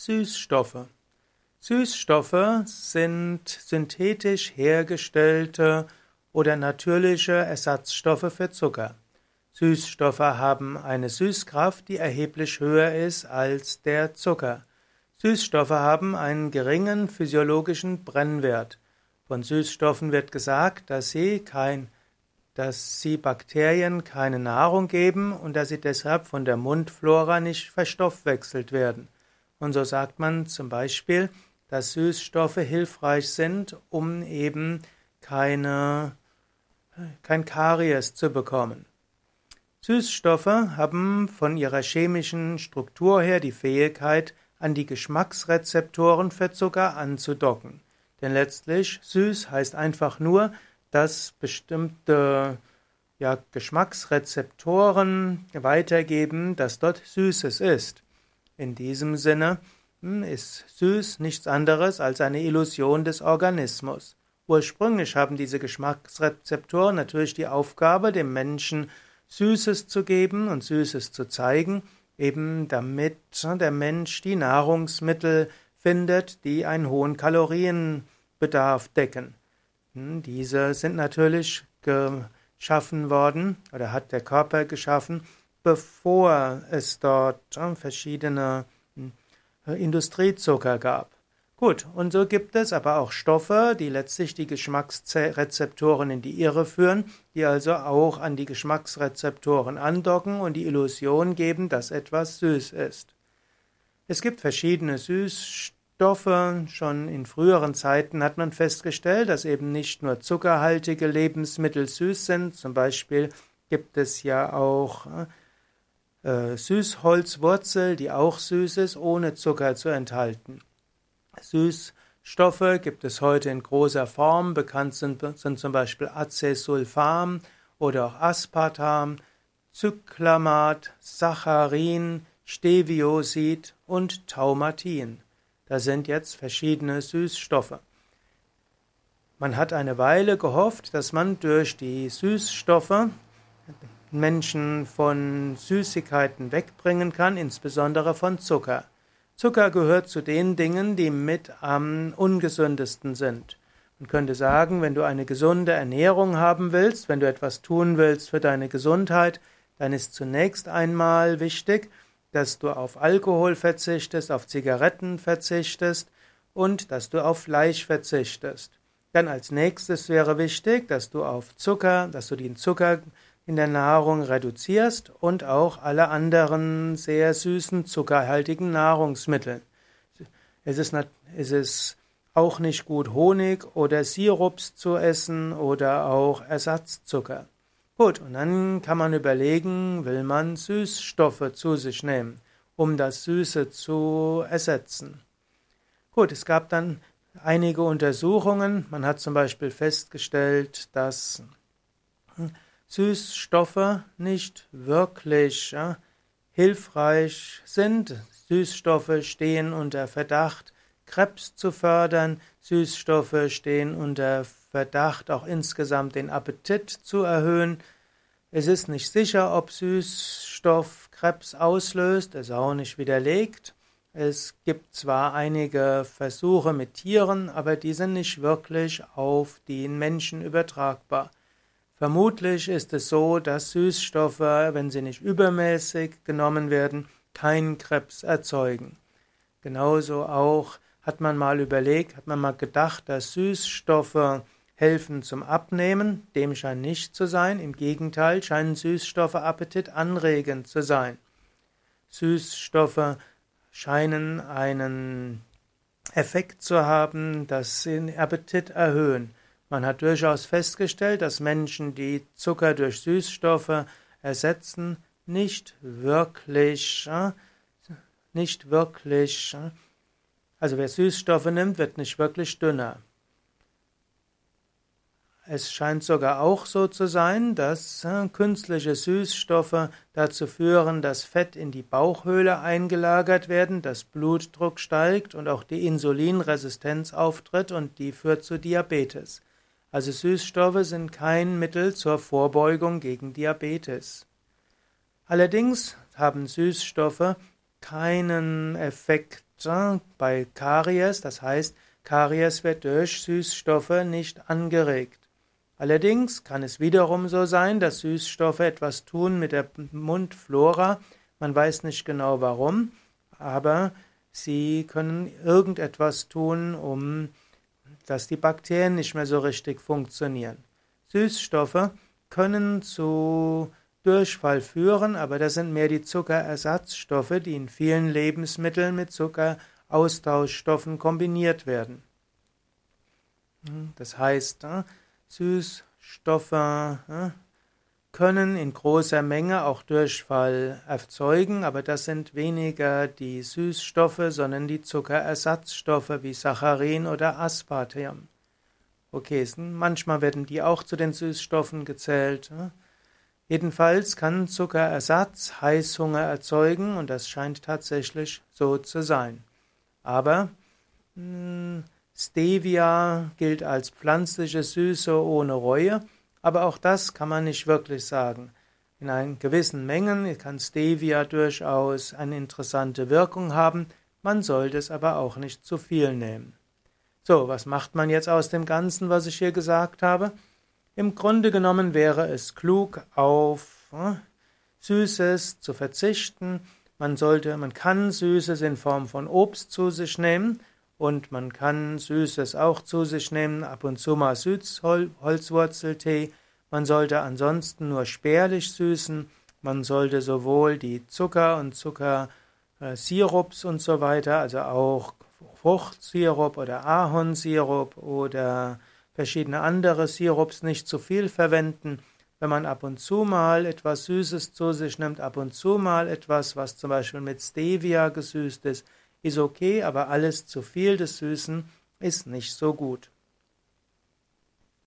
Süßstoffe. Süßstoffe sind synthetisch hergestellte oder natürliche Ersatzstoffe für Zucker. Süßstoffe haben eine Süßkraft, die erheblich höher ist als der Zucker. Süßstoffe haben einen geringen physiologischen Brennwert. Von Süßstoffen wird gesagt, dass sie kein dass sie Bakterien keine Nahrung geben und dass sie deshalb von der Mundflora nicht verstoffwechselt werden. Und so sagt man zum Beispiel, dass Süßstoffe hilfreich sind, um eben keine, kein Karies zu bekommen. Süßstoffe haben von ihrer chemischen Struktur her die Fähigkeit, an die Geschmacksrezeptoren für Zucker anzudocken. Denn letztlich süß heißt einfach nur, dass bestimmte ja, Geschmacksrezeptoren weitergeben, dass dort Süßes ist. In diesem Sinne hm, ist süß nichts anderes als eine Illusion des Organismus. Ursprünglich haben diese Geschmacksrezeptoren natürlich die Aufgabe, dem Menschen Süßes zu geben und Süßes zu zeigen, eben damit der Mensch die Nahrungsmittel findet, die einen hohen Kalorienbedarf decken. Hm, diese sind natürlich geschaffen worden oder hat der Körper geschaffen, bevor es dort verschiedene hm, Industriezucker gab. Gut, und so gibt es aber auch Stoffe, die letztlich die Geschmacksrezeptoren in die Irre führen, die also auch an die Geschmacksrezeptoren andocken und die Illusion geben, dass etwas süß ist. Es gibt verschiedene Süßstoffe. Schon in früheren Zeiten hat man festgestellt, dass eben nicht nur zuckerhaltige Lebensmittel süß sind. Zum Beispiel gibt es ja auch äh, Süßholzwurzel, die auch süß ist, ohne Zucker zu enthalten. Süßstoffe gibt es heute in großer Form. Bekannt sind, sind zum Beispiel Acesulfam oder auch Aspartam, Cyclamat, Saccharin, Steviosid und Taumatin. Das sind jetzt verschiedene Süßstoffe. Man hat eine Weile gehofft, dass man durch die Süßstoffe Menschen von Süßigkeiten wegbringen kann, insbesondere von Zucker. Zucker gehört zu den Dingen, die mit am ungesündesten sind. Man könnte sagen, wenn du eine gesunde Ernährung haben willst, wenn du etwas tun willst für deine Gesundheit, dann ist zunächst einmal wichtig, dass du auf Alkohol verzichtest, auf Zigaretten verzichtest und dass du auf Fleisch verzichtest. Dann als nächstes wäre wichtig, dass du auf Zucker, dass du den Zucker in der Nahrung reduzierst und auch alle anderen sehr süßen, zuckerhaltigen Nahrungsmittel. Es ist, es ist auch nicht gut, Honig oder Sirups zu essen oder auch Ersatzzucker. Gut, und dann kann man überlegen, will man Süßstoffe zu sich nehmen, um das Süße zu ersetzen. Gut, es gab dann einige Untersuchungen. Man hat zum Beispiel festgestellt, dass Süßstoffe nicht wirklich ja, hilfreich sind. Süßstoffe stehen unter Verdacht, Krebs zu fördern. Süßstoffe stehen unter Verdacht, auch insgesamt den Appetit zu erhöhen. Es ist nicht sicher, ob Süßstoff Krebs auslöst, es ist auch nicht widerlegt. Es gibt zwar einige Versuche mit Tieren, aber die sind nicht wirklich auf den Menschen übertragbar. Vermutlich ist es so, dass Süßstoffe, wenn sie nicht übermäßig genommen werden, keinen Krebs erzeugen. Genauso auch hat man mal überlegt, hat man mal gedacht, dass Süßstoffe helfen zum Abnehmen. Dem scheint nicht zu sein. Im Gegenteil scheinen Süßstoffe Appetit anregend zu sein. Süßstoffe scheinen einen Effekt zu haben, dass sie den Appetit erhöhen. Man hat durchaus festgestellt, dass Menschen, die Zucker durch Süßstoffe ersetzen, nicht wirklich, äh, nicht wirklich, äh, also wer Süßstoffe nimmt, wird nicht wirklich dünner. Es scheint sogar auch so zu sein, dass äh, künstliche Süßstoffe dazu führen, dass Fett in die Bauchhöhle eingelagert werden, dass Blutdruck steigt und auch die Insulinresistenz auftritt und die führt zu Diabetes. Also Süßstoffe sind kein Mittel zur Vorbeugung gegen Diabetes. Allerdings haben Süßstoffe keinen Effekt äh, bei Karies, das heißt, Karies wird durch Süßstoffe nicht angeregt. Allerdings kann es wiederum so sein, dass Süßstoffe etwas tun mit der Mundflora. Man weiß nicht genau warum, aber sie können irgendetwas tun, um dass die Bakterien nicht mehr so richtig funktionieren. Süßstoffe können zu Durchfall führen, aber das sind mehr die Zuckerersatzstoffe, die in vielen Lebensmitteln mit Zuckeraustauschstoffen kombiniert werden. Das heißt, äh, Süßstoffe äh, können in großer Menge auch Durchfall erzeugen, aber das sind weniger die Süßstoffe, sondern die Zuckerersatzstoffe wie Saccharin oder Aspartam. Okay, manchmal werden die auch zu den Süßstoffen gezählt. Äh. Jedenfalls kann Zuckerersatz Heißhunger erzeugen und das scheint tatsächlich so zu sein. Aber mh, hm, Stevia gilt als pflanzliche Süße ohne Reue, aber auch das kann man nicht wirklich sagen. In einen gewissen Mengen kann Stevia durchaus eine interessante Wirkung haben, man sollte es aber auch nicht zu viel nehmen. So, was macht man jetzt aus dem Ganzen, was ich hier gesagt habe? Im Grunde genommen wäre es klug, auf äh, Süßes zu verzichten. Man sollte, man kann Süßes in Form von Obst zu sich nehmen und man kann Süßes auch zu sich nehmen, ab und zu mal Süßholzwurzeltee. Man sollte ansonsten nur spärlich süßen. Man sollte sowohl die Zucker und Zuckersirups und so weiter, also auch Fruchtsirup oder Ahornsirup oder verschiedene andere Sirups nicht zu viel verwenden. Wenn man ab und zu mal etwas Süßes zu sich nimmt, ab und zu mal etwas, was zum Beispiel mit Stevia gesüßt ist, ist okay, aber alles zu viel des Süßen ist nicht so gut.